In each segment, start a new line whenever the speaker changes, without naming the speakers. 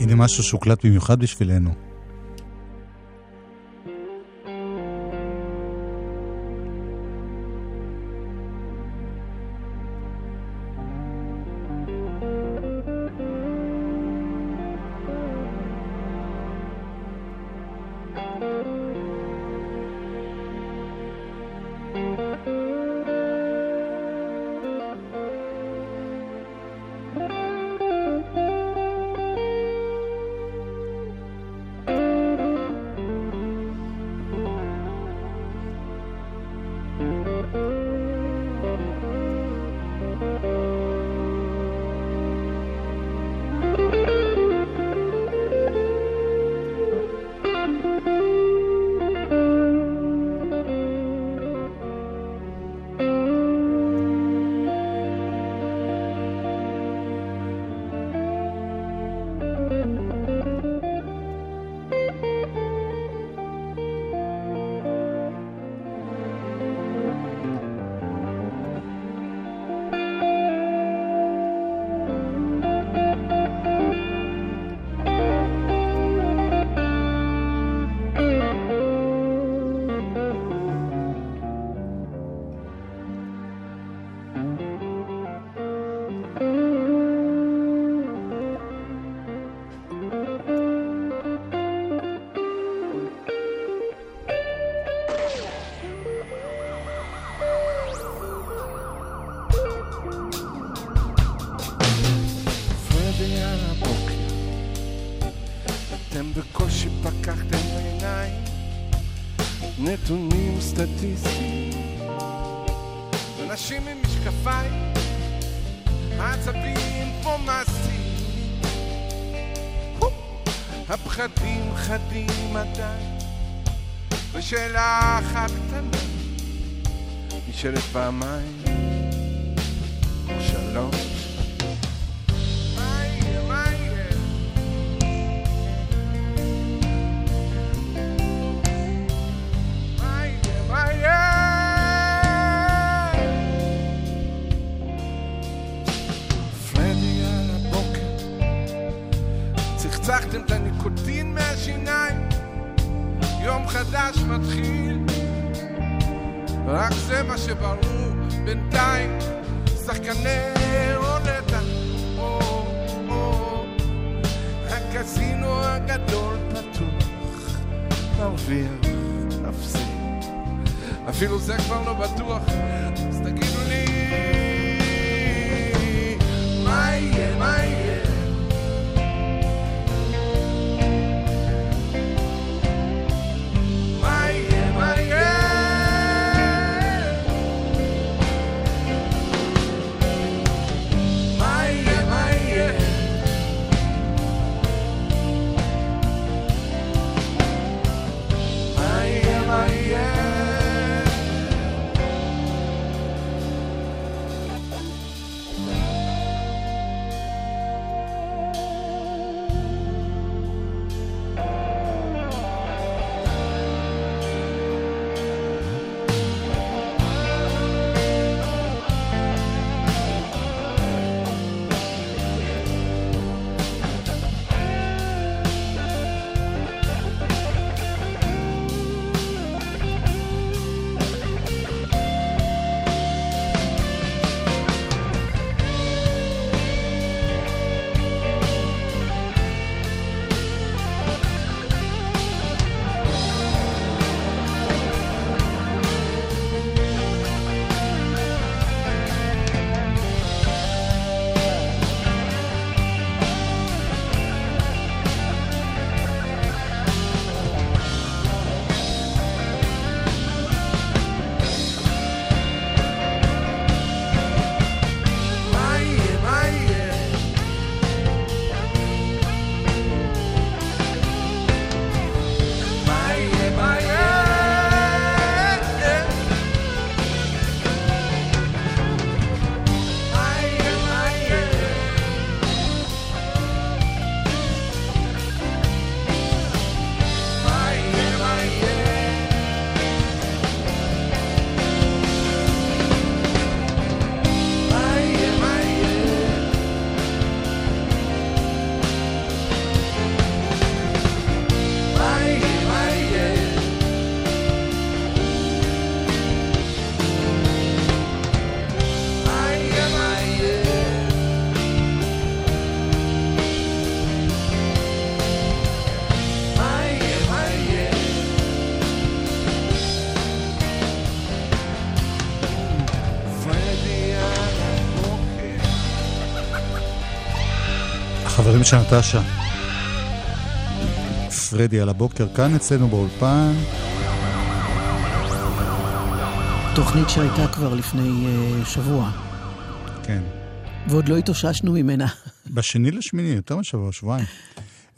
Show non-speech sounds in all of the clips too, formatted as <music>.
הנה משהו שהוקלט במיוחד בשבילנו.
נתונים סטטיסטיים. אנשים עם משקפיים. עצבים אינפורמציים הפחדים חדים עדיין. ושאלה אחת קטנה. נשאלת פעמיים. או שלוש
של נטשה. פרדי על הבוקר כאן אצלנו באולפן.
תוכנית שהייתה כבר לפני uh, שבוע,
כן.
ועוד לא התאוששנו ממנה. <laughs>
בשני לשמיני, יותר משבוע, שבועיים.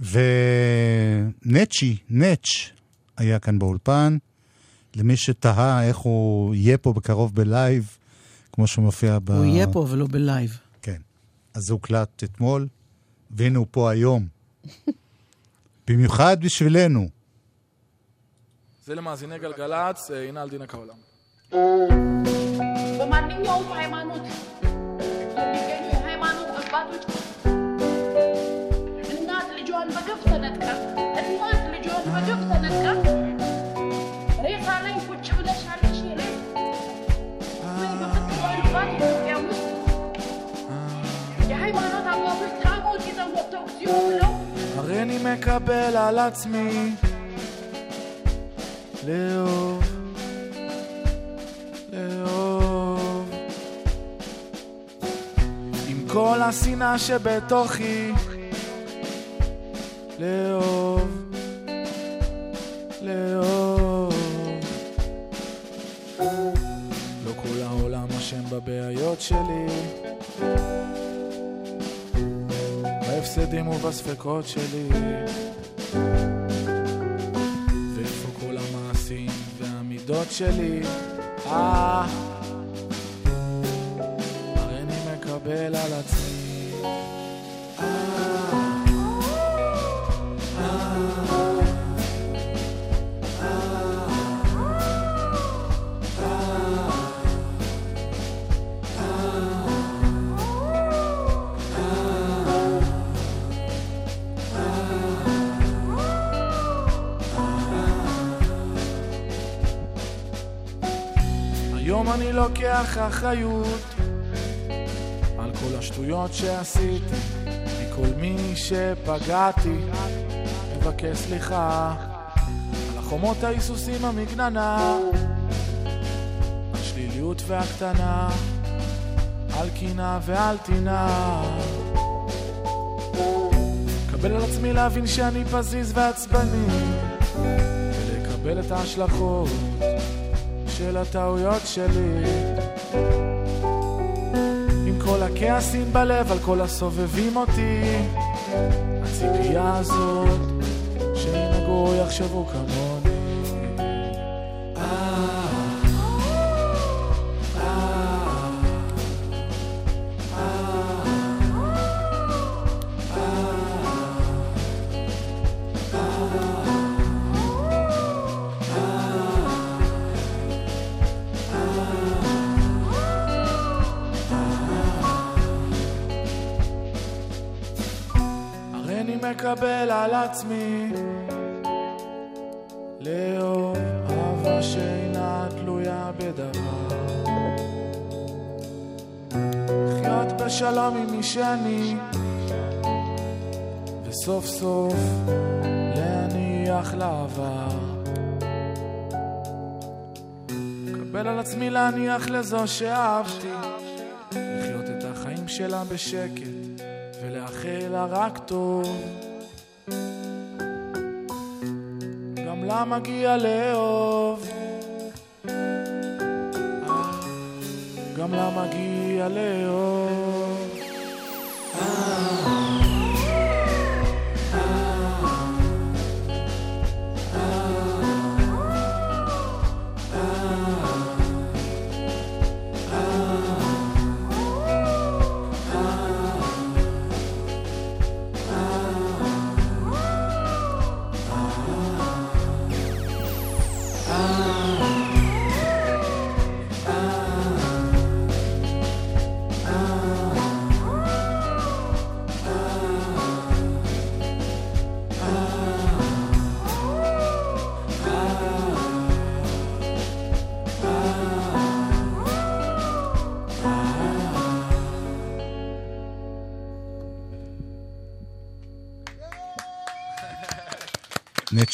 ונצ'י, נץ', היה כאן באולפן. למי שתהה איך הוא יהיה פה בקרוב בלייב, כמו שהוא מופיע ב...
הוא יהיה פה, אבל לא בלייב.
כן. אז זה הוקלט אתמול, והנה הוא פה היום. במיוחד בשבילנו.
זה למאזיני גלגלצ, אה, הנה על דינק העולם.
በማንኛውም ሃይማኖት የሚገኙ የሃይማኖት አባቶች እናት ልጇን በገፍ ተነጥቃ እናት ልጇን በገፍ ተነጥቃ הרי
אני מקבל על עצמי לאהוב, לאהוב. עם כל השנאה שבתוכי, לאהוב, לאהוב. לא כל העולם אשם בבעיות שלי. בהפסדים ובספקות שלי ואיפה כל המעשים והמידות שלי? אה, הרי אני מקבל על עצמי אני לוקח אחריות על כל השטויות שעשיתי, מכל מי שפגעתי, מבקש סליחה על החומות ההיסוסים המגננה, השליליות והקטנה, על קינה ועל טינה. קבל על עצמי להבין שאני פזיז ועצבני, ולקבל את ההשלכות של הטעויות שלי. עם כל הכעסים בלב על כל הסובבים אותי. הציפייה הזאת שינהגו יחשבו כמוני מקבל על עצמי. לאהוב אהבה שאינה תלויה בדבר. לחיות בשלום עם מי שאני וסוף סוף להניח לעבר. מקבל על עצמי להניח לזו שאהבתי. לחיות את החיים שלה בשקט ולאחל לה רק טוב. לה מגיע לאהוב. אה, גם לה מגיע לאהוב.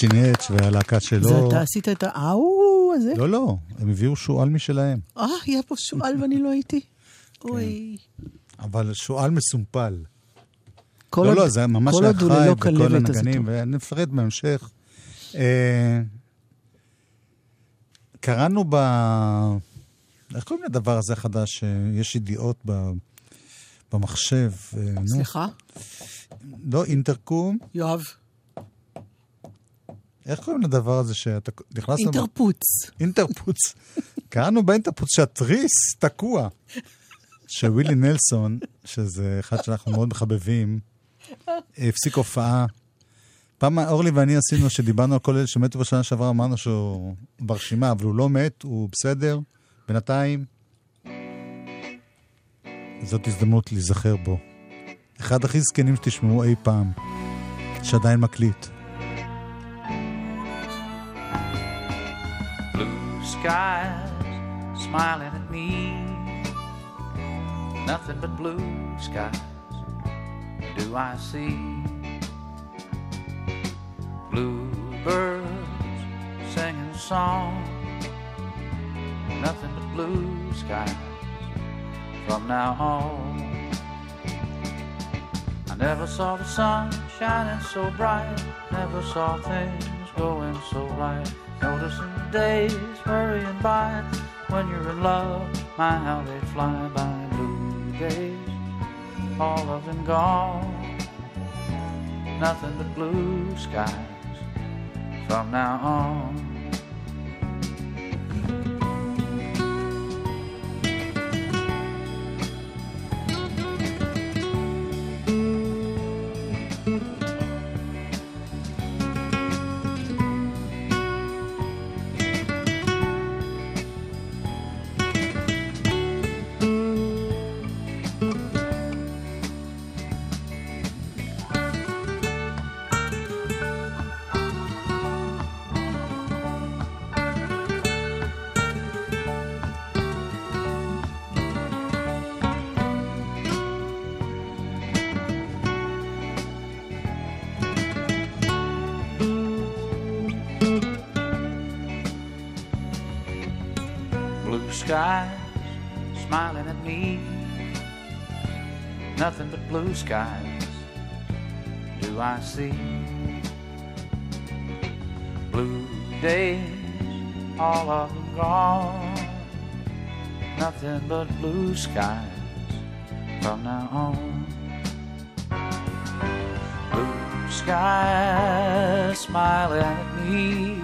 נצ'י נץ' והלהקה שלו.
אתה עשית את ההוא הזה?
לא, לא, הם הביאו שועל משלהם.
אה, היה פה שועל ואני לא הייתי. אוי.
אבל שועל מסומפל. לא,
עוד-
לא, זה ממש היה חי,
ללא
וכל הנגנים,
טוב.
ונפרט בהמשך. אה, קראנו ב... איך קוראים לדבר הזה החדש? שיש ידיעות ב... במחשב. אה.
סליחה?
לא אינטרקום,
יואב,
איך קוראים לדבר הזה שאתה נכנס...
אינטרפוץ.
אינטרפוץ. קראנו באינטרפוץ שהתריס תקוע. שווילי נלסון, שזה אחד שאנחנו מאוד מחבבים, הפסיק הופעה. פעם אורלי ואני עשינו, שדיברנו על כל אלה שמתו בשנה שעברה, אמרנו שהוא ברשימה, אבל הוא לא מת, הוא בסדר, בינתיים. זאת הזדמנות להיזכר בו. אחד הכי זקנים שתשמעו אי פעם, שעדיין מקליט.
Skies smiling at me. Nothing but blue skies do I see. Bluebirds singing a song. Nothing but blue skies from now on. I never saw the sun shining so bright, never saw things going so right. Noticing days hurrying by when you're in love, my how they fly by. Blue days, all of them gone. Nothing but blue skies from now on. Skies smiling at me. Nothing but blue skies do I see. Blue days, all of them gone. Nothing but blue skies from now on. Blue skies smiling at me.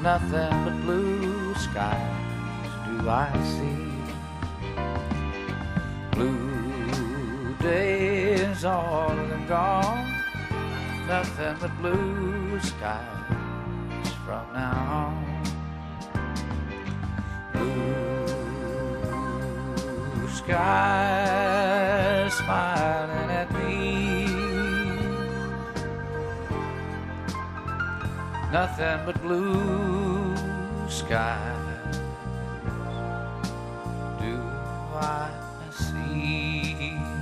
Nothing but blue skies I see. Blue days, all them gone. Nothing but blue skies from now on. Blue skies smiling at me. nothing but blue skies I see.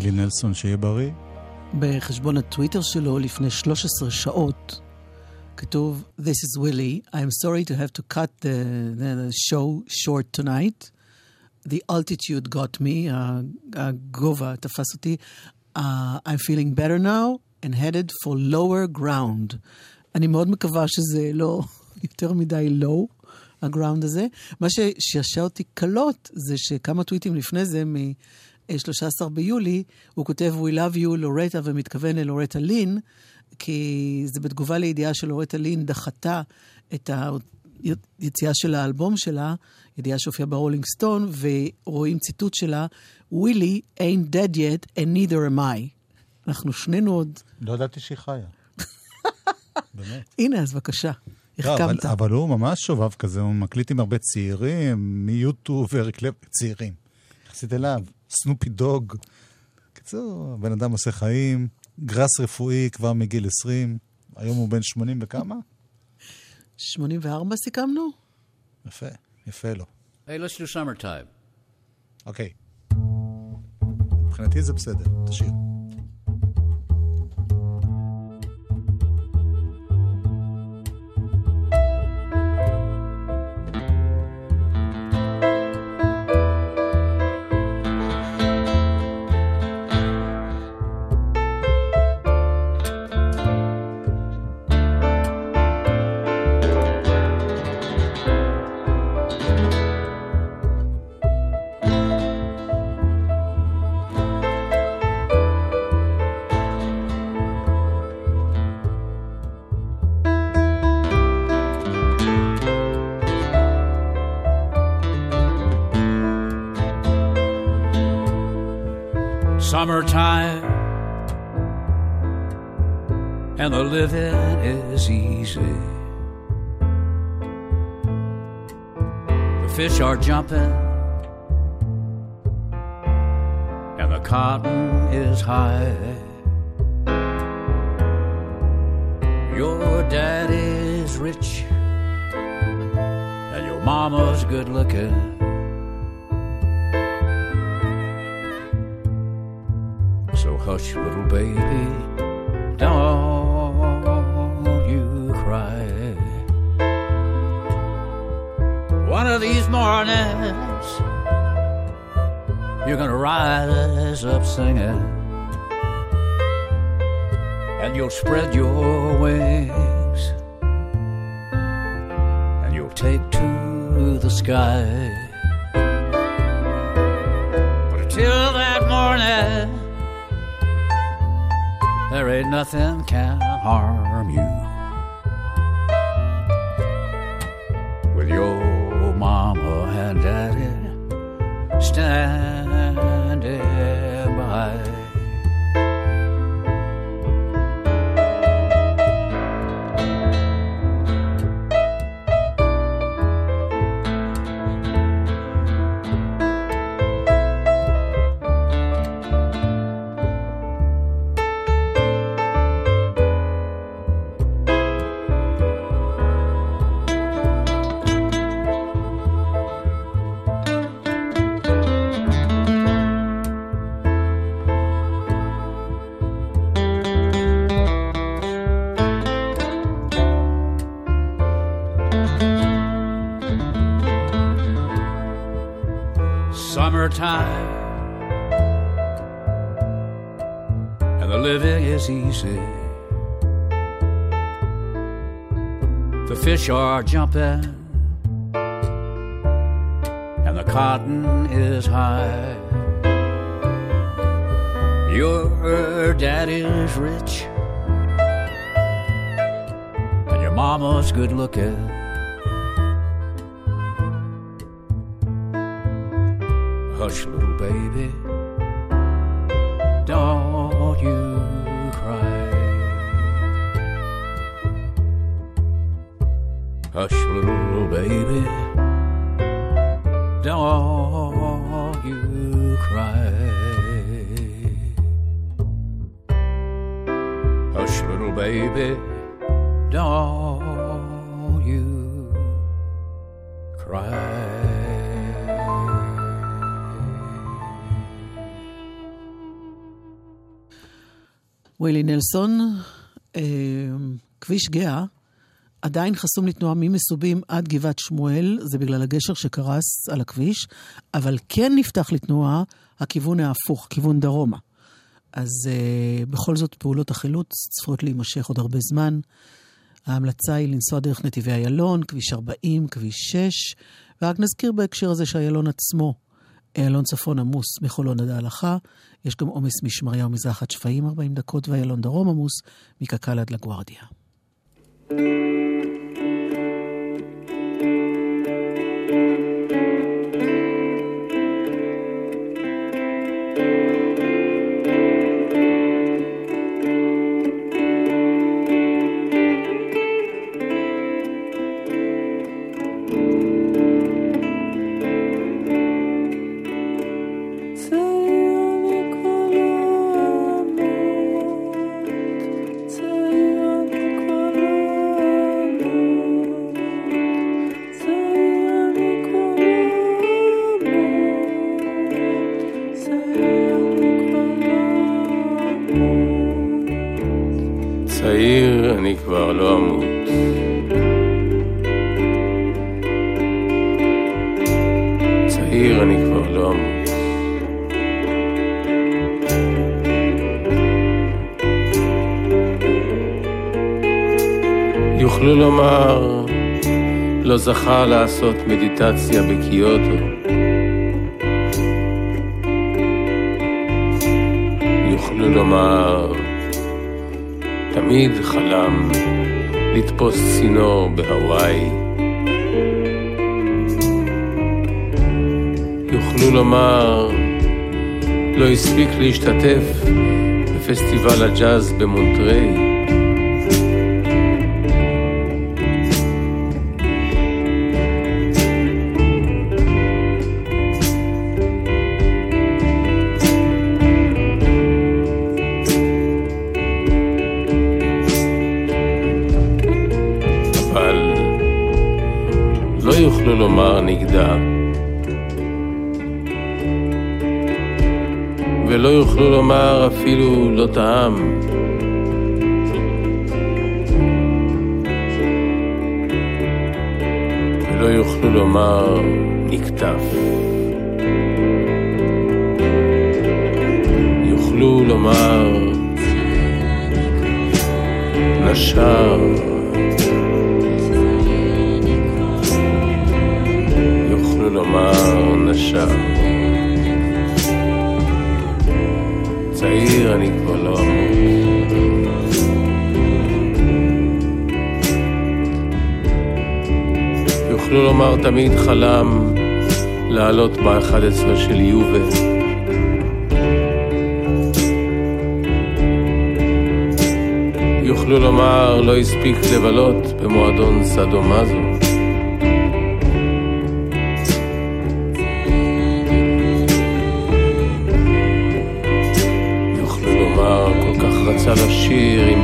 ווילי נלסון, שיהיה בריא.
בחשבון הטוויטר שלו לפני 13 שעות כתוב This is Willie, I'm sorry to have to cut the, the, show short tonight. The altitude got me, הגובה תפס אותי. Uh, I'm feeling better now and headed for lower ground. אני מאוד מקווה שזה לא <laughs> יותר מדי low, הגראונד הזה. מה ששעשע אותי קלות זה שכמה טוויטים לפני זה, מ-13 ביולי, הוא כותב We love you, לורטה, ומתכוון ללורטה לין, כי זה בתגובה לידיעה שלורטה לין דחתה את היציאה של האלבום שלה, ידיעה שהופיעה ברולינג סטון, ורואים ציטוט שלה, Willie ain't dead yet and neither am I. אנחנו שנינו עוד...
לא ידעתי שהיא חיה. <laughs> באמת.
הנה, אז בבקשה.
לא, אבל,
החכמת.
אבל הוא ממש שובב כזה, הוא מקליט עם הרבה צעירים, מיוטו ואריק צעירים. יחסית אליו, סנופי דוג. קיצור, הבן אדם עושה חיים, גראס רפואי כבר מגיל 20, היום הוא בן 80 וכמה?
84 סיכמנו?
יפה, יפה לו.
Hey, let's do summertime.
אוקיי. מבחינתי זה בסדר, תשאיר.
Jumping, and the cotton is high. Your daddy's rich, and your mama's good looking. So hush, little baby, rise up singing, and you'll spread your wings, and you'll take to the sky. But until that morning, there ain't nothing can harm you. With your mama and daddy Sunday by are jumping, and the cotton is high. Your daddy's rich, and your mama's good looking. Hush, little baby, don't you Hush, little baby, don't you cry. Hush, little baby, don't you cry.
ווילי נלסון, אה, כביש גאה, עדיין חסום לתנועה ממסובים עד גבעת שמואל, זה בגלל הגשר שקרס על הכביש, אבל כן נפתח לתנועה הכיוון ההפוך, כיוון דרומה. אז אה, בכל זאת פעולות החילוץ צפויות להימשך עוד הרבה זמן. ההמלצה היא לנסוע דרך נתיבי איילון, כביש 40, כביש 6, ורק נזכיר בהקשר הזה שאיילון עצמו, איילון צפון עמוס מחולון עד ההלכה, יש גם עומס משמריהו מזרח עד שפיים 40 דקות, ואיילון דרום עמוס מקק"ל עד לגוארדיה.
כבר לא אמות. צעיר אני כבר לא אמות. יוכלו לומר, לא זכה לעשות מדיטציה בקיוטו. יוכלו לומר, תמיד חלם לתפוס צינור בהוואי. יוכלו לומר, לא הספיק להשתתף בפסטיבל הג'אז במונטריי. לומר נשר. צעיר אני כבר לא אמות. יוכלו לומר תמיד חלם לעלות ב-11 של יובל. יוכלו לומר לא הספיק לבלות במועדון סאדו-מאזו. יוכלו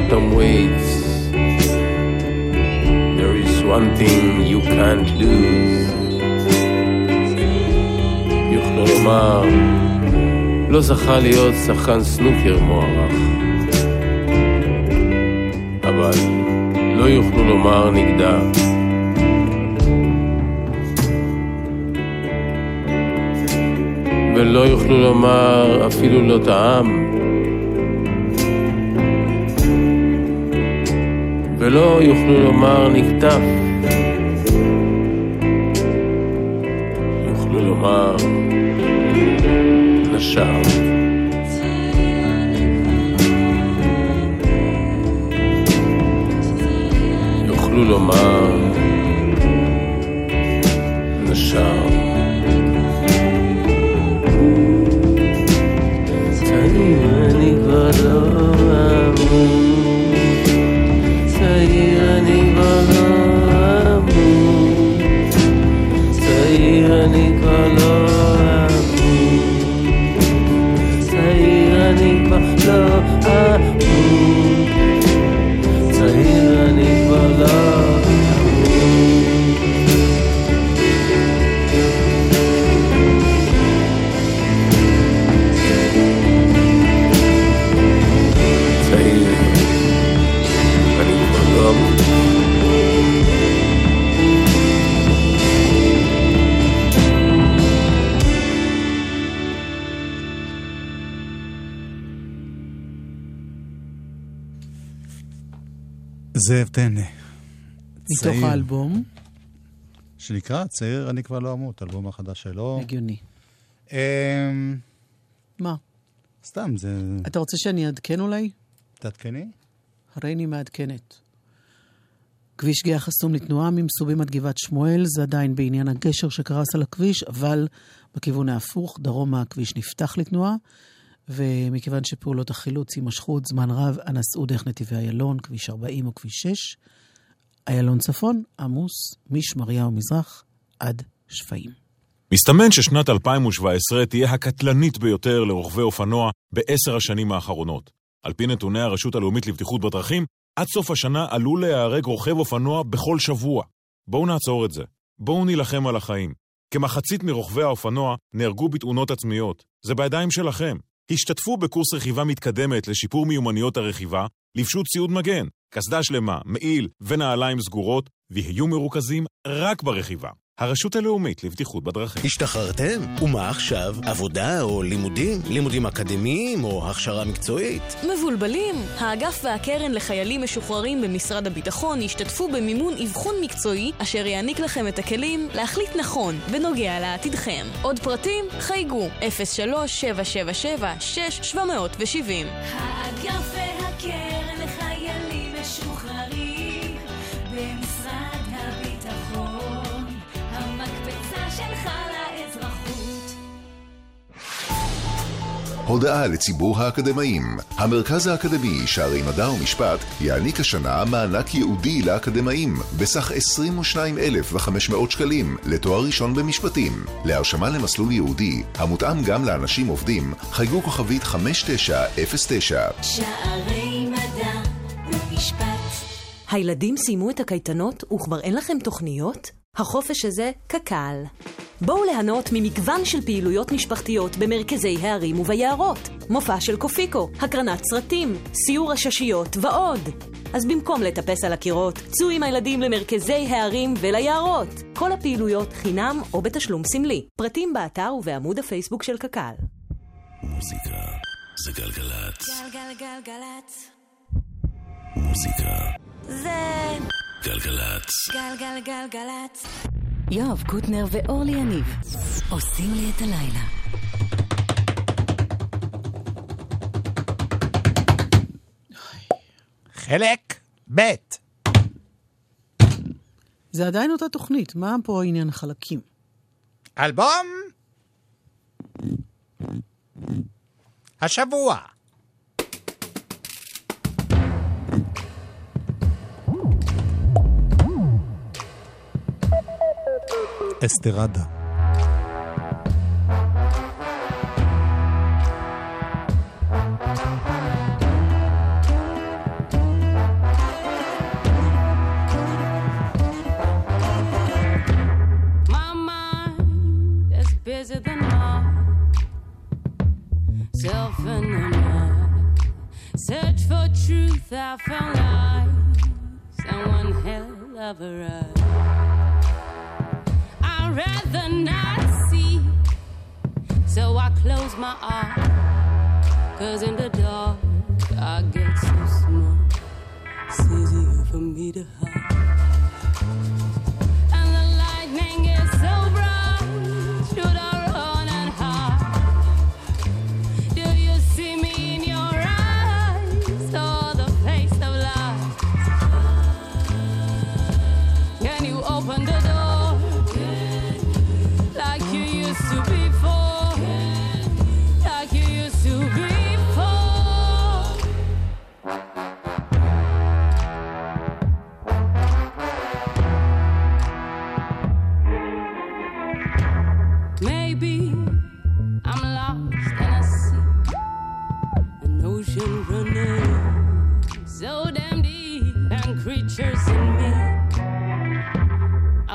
תום וייטס There is one thing you can't lose. יוכלו לומר לא זכה להיות שחקן סנוקר מוערך. אבל לא יוכלו לומר נגדה ולא יוכלו לומר אפילו לא טעם ולא יוכלו לומר נקטף צעיר אני כבר לא אמור צעיר אני כבר לא אמור
זאב טנא.
מתוך. האלבום,
שנקרא צעיר אני כבר לא אמות, האלבום החדש שלו.
הגיוני.
אמ,
מה?
סתם, זה...
אתה רוצה שאני אעדכן אולי?
תעדכני?
הרי אני מעדכנת. כביש גאה חסום לתנועה ממסובים עד גבעת שמואל, זה עדיין בעניין הגשר שקרס על הכביש, אבל בכיוון ההפוך, דרומה הכביש נפתח לתנועה, ומכיוון שפעולות החילוץ יימשכו עוד זמן רב, אנא סעו דרך נתיבי איילון, כביש 40 או כביש 6, איילון צפון, עמוס, משמריהו מזרח עד שפיים.
מסתמן ששנת 2017 תהיה הקטלנית ביותר לרוכבי אופנוע בעשר השנים האחרונות. על פי נתוני הרשות הלאומית לבטיחות בדרכים, עד סוף השנה עלול להיהרג רוכב אופנוע בכל שבוע. בואו נעצור את זה. בואו נילחם על החיים. כמחצית מרוכבי האופנוע נהרגו בתאונות עצמיות. זה בידיים שלכם. השתתפו בקורס רכיבה מתקדמת לשיפור מיומנויות הרכיבה, לבשו ציוד מגן, קסדה שלמה, מעיל ונעליים סגורות, ויהיו מרוכזים רק ברכיבה. הרשות הלאומית לבטיחות בדרכים.
השתחררתם? ומה עכשיו? עבודה או לימודים? לימודים אקדמיים או הכשרה מקצועית?
מבולבלים? האגף והקרן לחיילים משוחררים במשרד הביטחון השתתפו במימון אבחון מקצועי אשר יעניק לכם את הכלים להחליט נכון בנוגע לעתידכם. עוד פרטים? חייגו 03-777-6770
האגף והקרן
הודעה לציבור האקדמאים המרכז האקדמי שערי מדע ומשפט יעניק השנה מענק ייעודי לאקדמאים בסך 22,500 שקלים לתואר ראשון במשפטים. להרשמה למסלול ייעודי המותאם גם לאנשים עובדים חייגו כוכבית 5909
שערי מדע ומשפט
הילדים סיימו את הקייטנות וכבר אין לכם תוכניות? החופש הזה קק"ל. בואו ליהנות ממגוון של פעילויות משפחתיות במרכזי הערים וביערות. מופע של קופיקו, הקרנת סרטים, סיור הששיות ועוד. אז במקום לטפס על הקירות, צאו עם הילדים למרכזי הערים וליערות. כל הפעילויות חינם או בתשלום סמלי. פרטים באתר ובעמוד הפייסבוק של קק"ל.
מוזיקה זה גלגלצ.
גלגלגלגלצ
מוזיקה
זה
גלגלצ.
גלגלגלגלצ
יואב קוטנר ואורלי יניב עושים לי את הלילה.
חלק ב'
זה עדיין אותה תוכנית, מה פה עניין החלקים?
אלבום השבוע.
For truth, I found lies. And one hell of a ride. Rather not see. So I close my eyes. Cause in the dark, I get so small. It's easier for me to hide. And the lightning is so bright.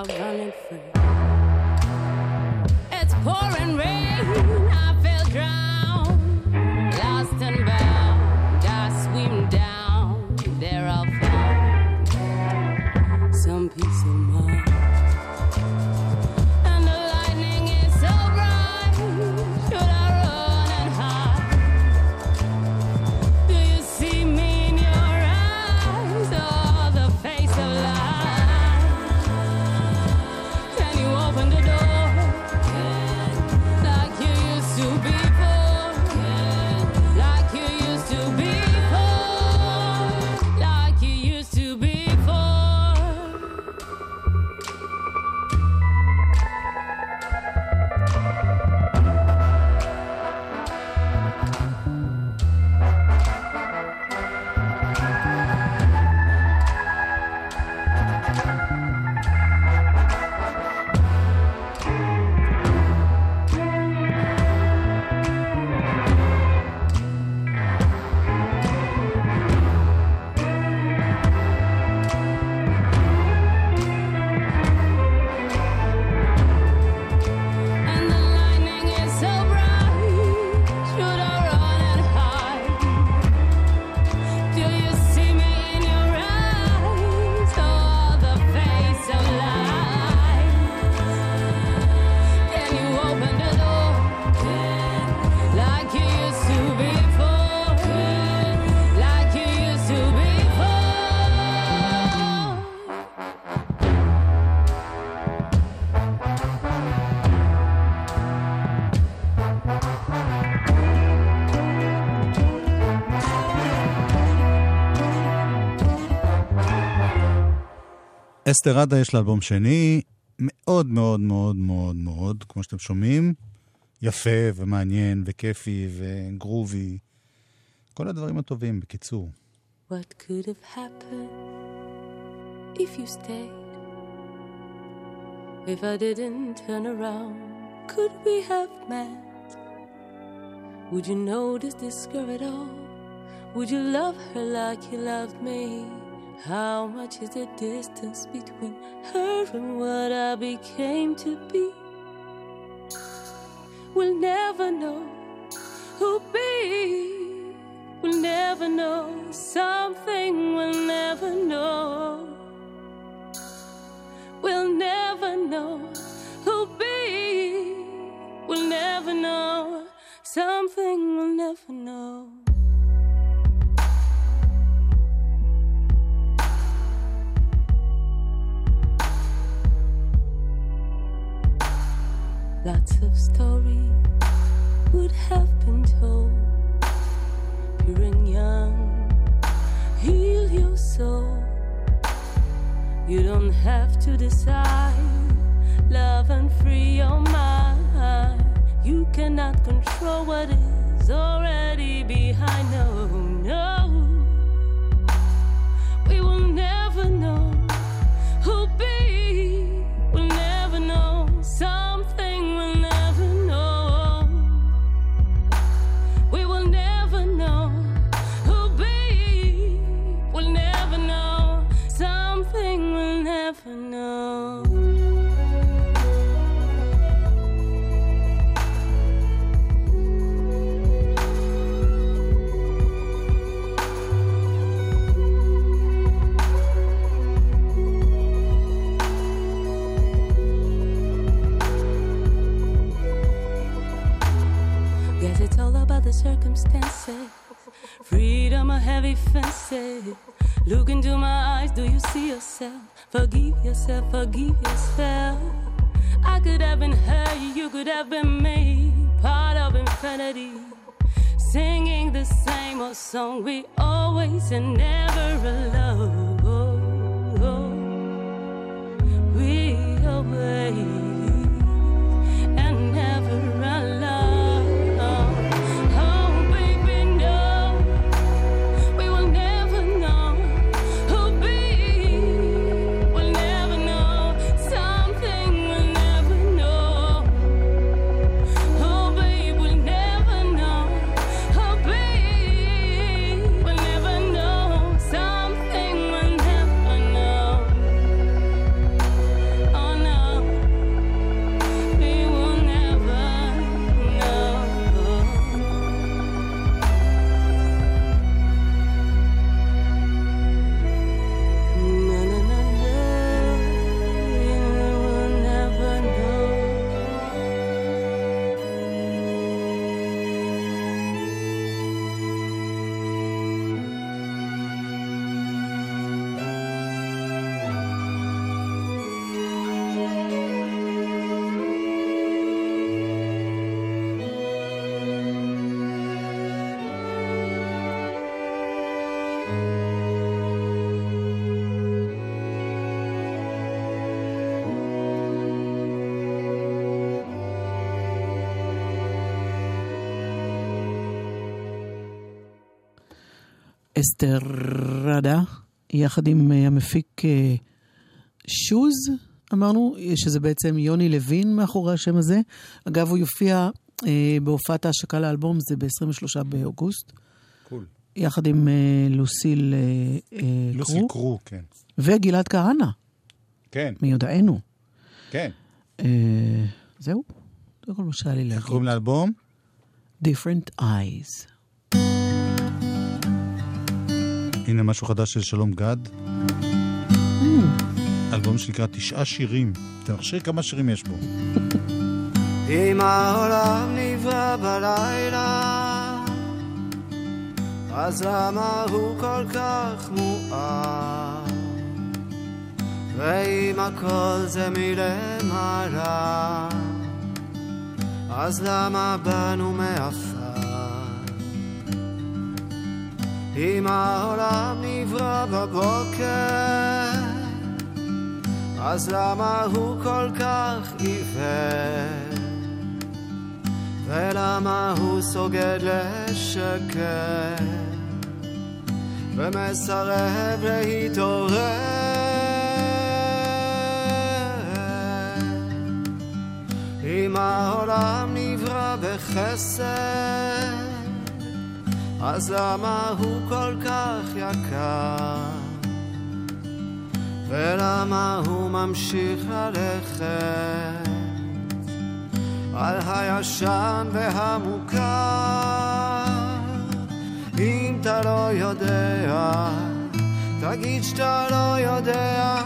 Are running free. It's pouring rain,
אסתר עדה יש לה אלבום שני, מאוד מאוד מאוד מאוד מאוד, כמו שאתם שומעים, יפה ומעניין וכיפי וגרובי. כל הדברים הטובים, בקיצור.
What could have happened if you stayed? If I didn't turn around, could we have met? Would you notice this girl at all? Would you love her like you loved me? How much is the distance between her and what I became to be? We'll never know who'll be. We'll never know something we'll never know. We'll never know who'll be. We'll never know something we'll never know. Lots of stories would have been told. Pure and young, heal your soul. You don't have to decide. Love and free your mind. You cannot control what is already behind. No, no. We will never
אסתר רדה, יחד עם אה, המפיק אה, שוז, אמרנו, שזה בעצם יוני לוין מאחורי השם הזה. אגב, הוא יופיע אה, בהופעת ההשקה לאלבום, זה ב-23 באוגוסט.
קול.
יחד עם אה, לוסיל אה, אה,
לוסי
קרו.
קרו, כן.
וגלעד כהנא,
כן,
מיודענו.
כן.
אה, זהו, זה כל מה שהיה לי
איך
להגיד.
קוראים לאלבום?
Different Eyes.
הנה משהו חדש של שלום גד. אלבום שנקרא תשעה שירים. תנחשי כמה שירים יש בו. <laughs>
אם העולם נברא בלילה, אז למה הוא כל כך מואר? ואם הכל זה מלמעלה, אז למה באנו מעפר? אם העולם בבוקר, אז למה הוא כל כך עיוור? ולמה הוא סוגד לשקר? ומסרב להתעורר? אם העולם נברא בחסד, אז למה הוא כל כך יקר? ולמה הוא ממשיך ללכת על הישן והמוכר? אם אתה לא יודע, תגיד שאתה לא יודע.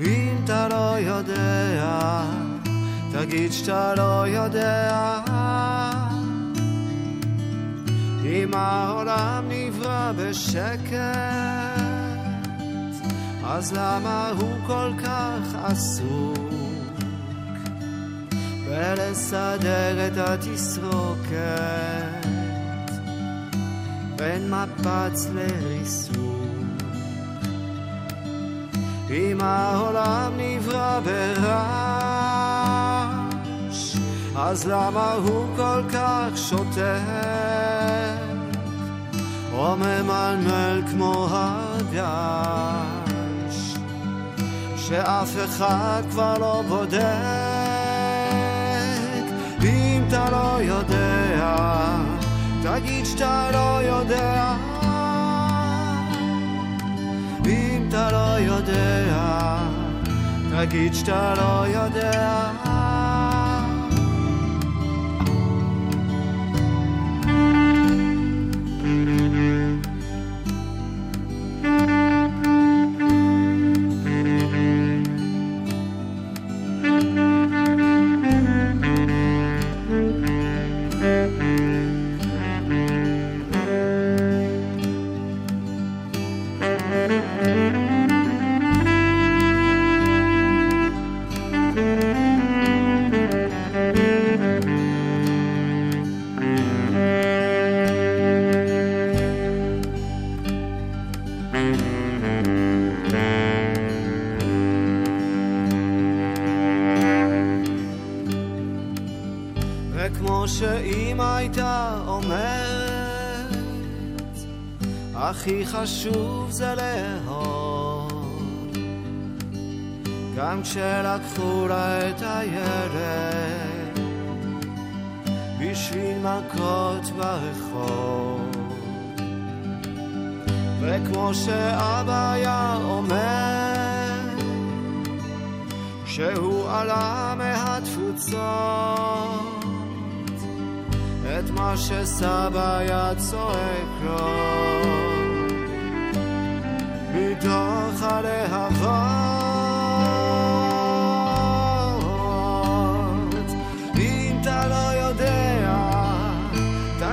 אם אתה לא יודע, תגיד שאתה לא יודע. אם העולם נברא בשקט, אז למה הוא כל כך עסוק בלסדר את התסרוקת בין מפץ לריסוק? אם העולם נברא ברעש, אז למה הוא כל כך שותק? או ממלמל כמו הגש, שאף אחד כבר לא בודק. אם אתה לא יודע, תגיד שאתה לא יודע. אם אתה לא יודע, תגיד שאתה לא יודע.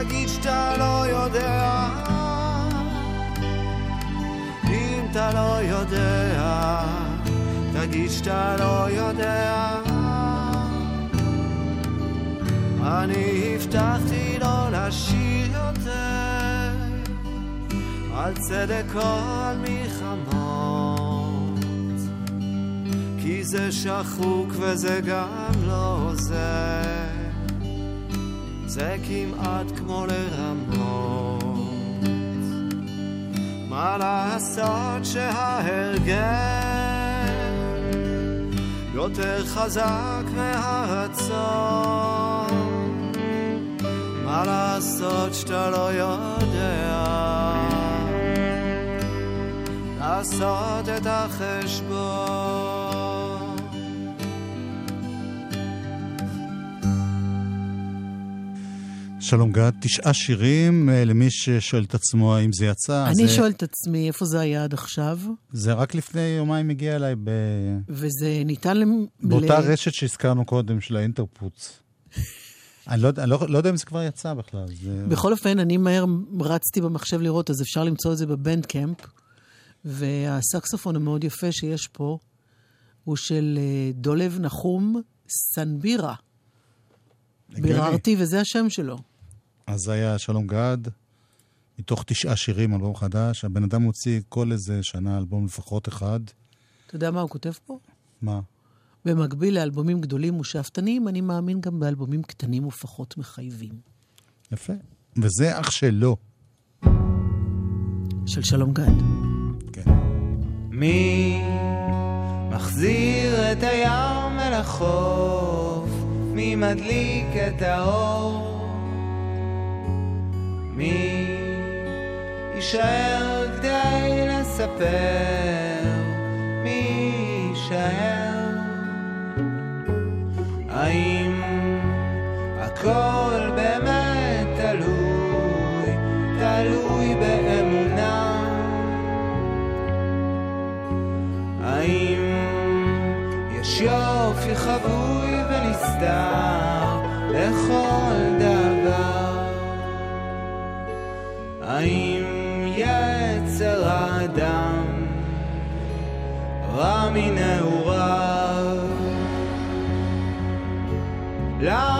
תגיד שאתה לא יודע. אם אתה לא יודע, תגיד שאתה לא יודע. אני הבטחתי לא לשיר יותר על צדק או על מלחמות כי זה שחוק וזה גם לא עוזר זה כמעט כמו לרמות. מה לעשות שההרגל יותר חזק מהרצון? מה לעשות שאתה לא יודע? לעשות את החשבון
שלום גד, תשעה שירים אה, למי ששואל את עצמו האם זה יצא.
אני
זה,
שואלת את עצמי, איפה זה היה עד עכשיו?
זה רק לפני יומיים הגיע אליי ב...
וזה ניתן למ...
באותה
ל-
רשת שהזכרנו קודם, של האינטרפוץ. <laughs> אני לא, אני לא, לא יודע אם זה כבר יצא בכלל. זה...
בכל אופן, אני מהר רצתי במחשב לראות, אז אפשר למצוא את זה בבנדקמפ. והסקסופון המאוד יפה שיש פה הוא של אה, דולב נחום סנבירה. ביררתי, וזה השם שלו.
אז זה היה שלום גד, מתוך תשעה שירים, אלבום חדש. הבן אדם מוציא כל איזה שנה אלבום לפחות אחד.
אתה יודע מה הוא כותב פה?
מה?
במקביל לאלבומים גדולים ושאפתניים, אני מאמין גם באלבומים קטנים ופחות מחייבים.
יפה. וזה אח שלו.
של שלום גד.
מי מחזיר את הים אל החוף? מי מדליק את האור? מי יישאר כדי לספר? מי יישאר? האם הכל באמת תלוי, תלוי באמונה? האם יש יופי חבוי ונסתר רע מנעוריו? למה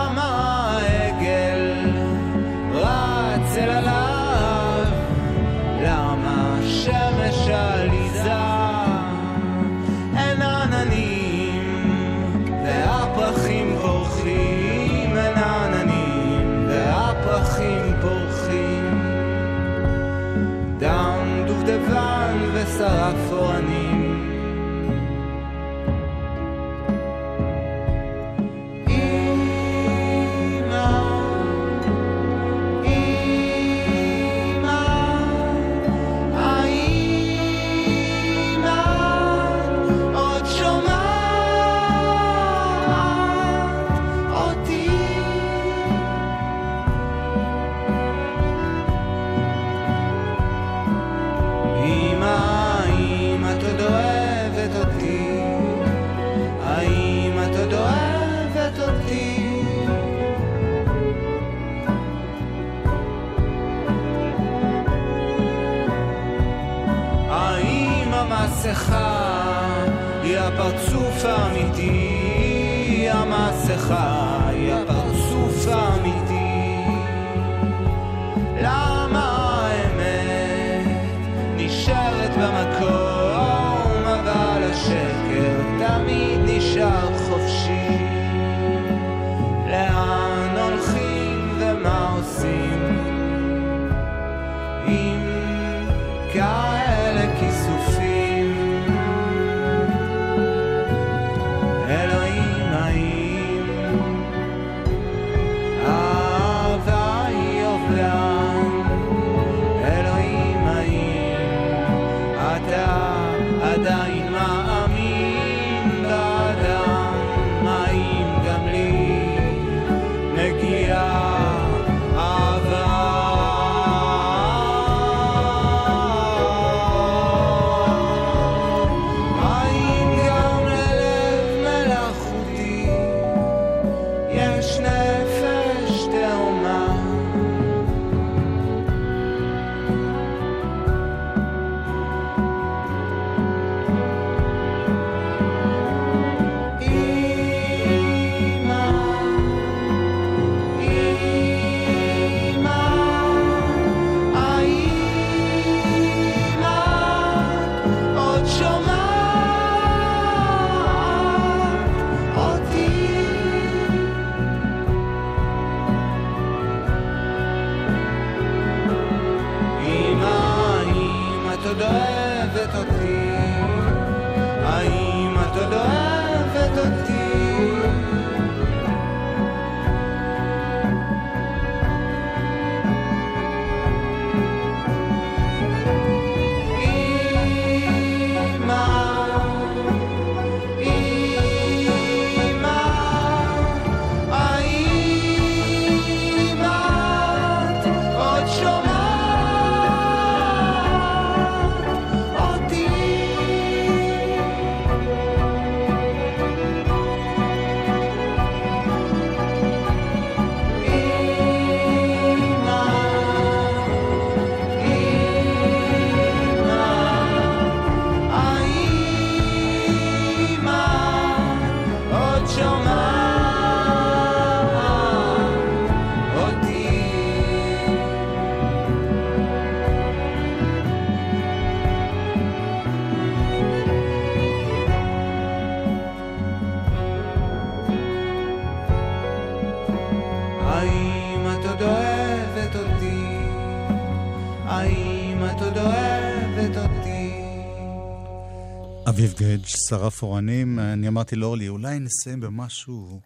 אביב גדג', שרף אורנים, אני אמרתי לאורלי, אולי נסיים במשהו...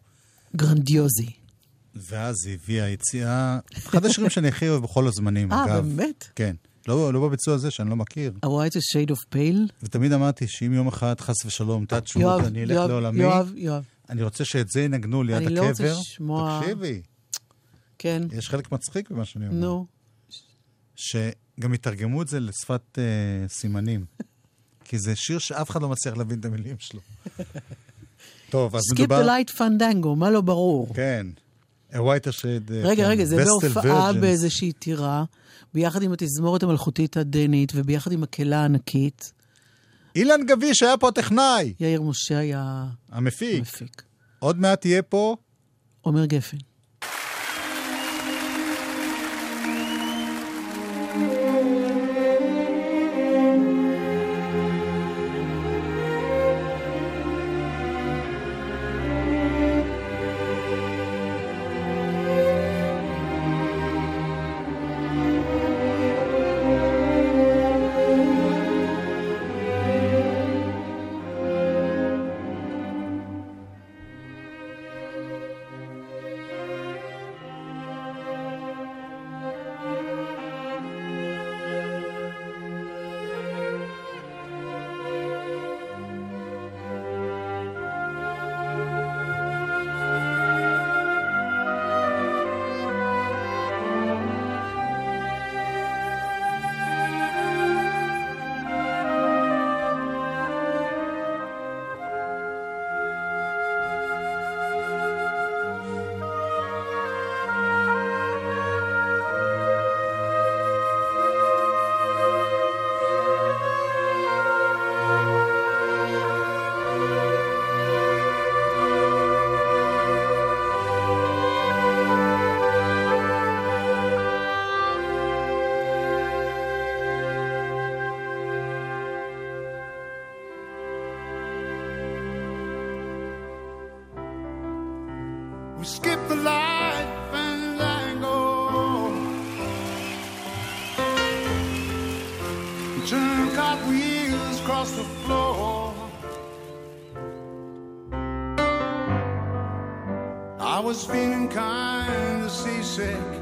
גרנדיוזי.
ואז היא הביאה יציאה, אחד השירים שאני הכי אוהב בכל הזמנים,
אה,
אגב.
באמת?
כן. לא, לא בביצוע הזה, שאני לא מכיר.
A white a shade of pale?
ותמיד אמרתי שאם יום אחד, חס ושלום, תת
יואב,
אני אלך
יואב,
לעולמי,
יואב, יואב.
אני רוצה שאת זה ינגנו ליד
אני
הקבר.
לא רוצה לשמוע-
תקשיבי,
כן.
יש חלק מצחיק במה שאני אומר.
נו.
שגם יתרגמו את זה לשפת אה, סימנים. כי זה שיר שאף אחד לא מצליח להבין את המילים שלו. <laughs> טוב, אז
skip
מדובר...
the light fandango, מה לא ברור?
כן. A whiter shade... אה,
רגע,
כן,
רגע, זה בהופעה. באיזושהי טירה, ביחד עם התזמורת המלכותית הדנית וביחד עם מקהלה הענקית.
אילן גביש היה פה טכנאי.
יאיר משה היה...
המפיק.
המפיק.
עוד מעט יהיה פה...
עומר גפן.
sick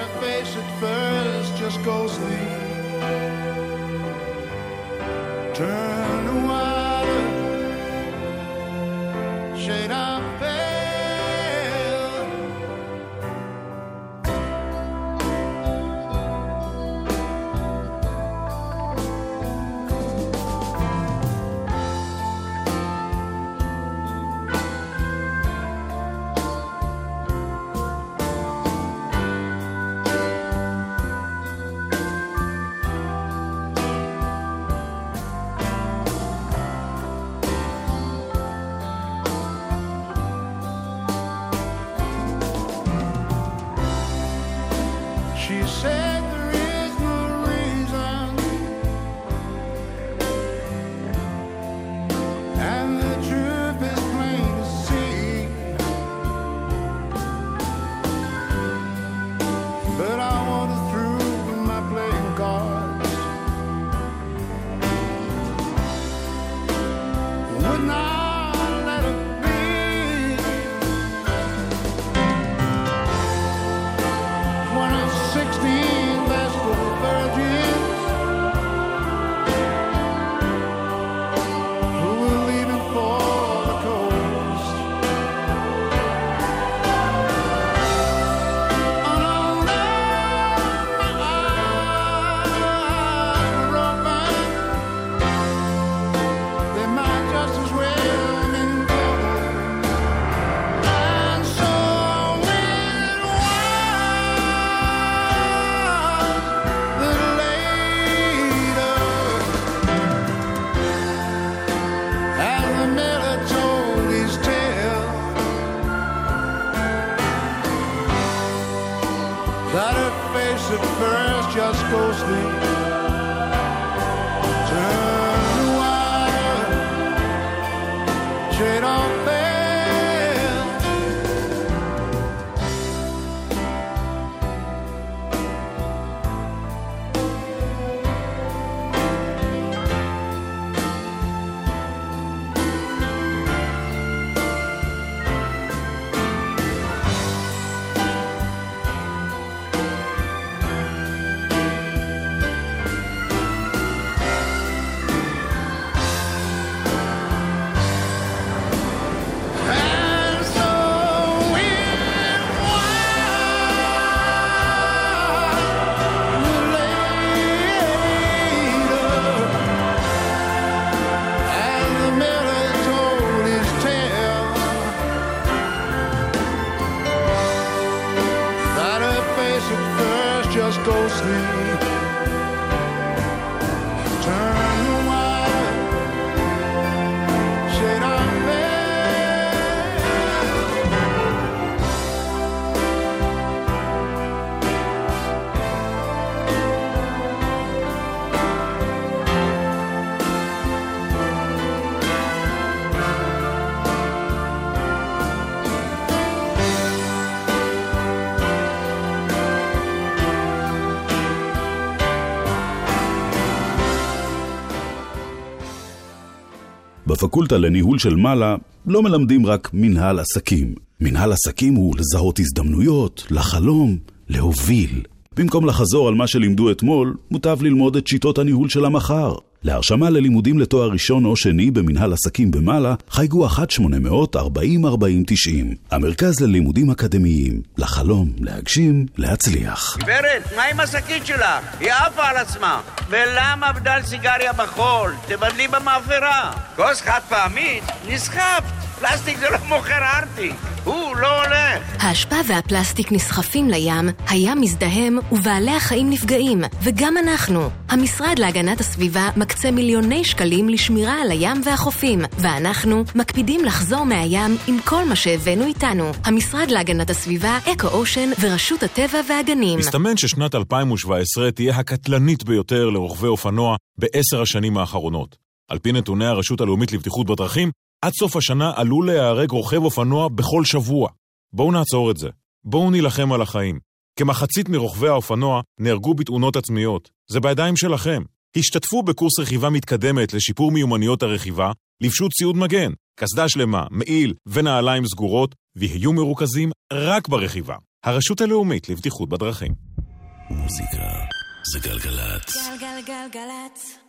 to face it first, just go sleep.
בפקולטה לניהול של מעלה לא מלמדים רק מנהל עסקים. מנהל עסקים הוא לזהות הזדמנויות, לחלום, להוביל. במקום לחזור על מה שלימדו אתמול, מוטב ללמוד את שיטות הניהול של המחר. להרשמה ללימודים לתואר ראשון או שני במנהל עסקים במעלה, חייגו 1-800-404090. המרכז ללימודים אקדמיים, לחלום, להגשים, להצליח.
גברת, מה עם השקית שלך? היא עפה על עצמה. ולמה בדל סיגריה בחול? תבדלי במאפרה. כוס חד פעמית? נסחפת. פלסטיק זה לא מוכר ארטיק. הוא לא הולך.
האשפה והפלסטיק נסחפים לים, הים מזדהם ובעלי החיים נפגעים, וגם אנחנו. המשרד להגנת הסביבה מקצה מיליוני שקלים לשמירה על הים והחופים, ואנחנו מקפידים לחזור מהים עם כל מה שהבאנו איתנו. המשרד להגנת הסביבה, אקו-אושן ורשות הטבע והגנים.
מסתמן ששנת 2017 תהיה הקטלנית ביותר לרוכבי אופנוע בעשר השנים האחרונות. על פי נתוני הרשות הלאומית לבטיחות בדרכים, עד סוף השנה עלול להיהרג רוכב אופנוע בכל שבוע. בואו נעצור את זה. בואו נילחם על החיים. כמחצית מרוכבי האופנוע נהרגו בתאונות עצמיות. זה בידיים שלכם. השתתפו בקורס רכיבה מתקדמת לשיפור מיומנויות הרכיבה, לבשו ציוד מגן, קסדה שלמה, מעיל ונעליים סגורות, ויהיו מרוכזים רק ברכיבה. הרשות הלאומית לבטיחות בדרכים.
מוזיקה זה גלגלצ.
גלגלגלגלצ.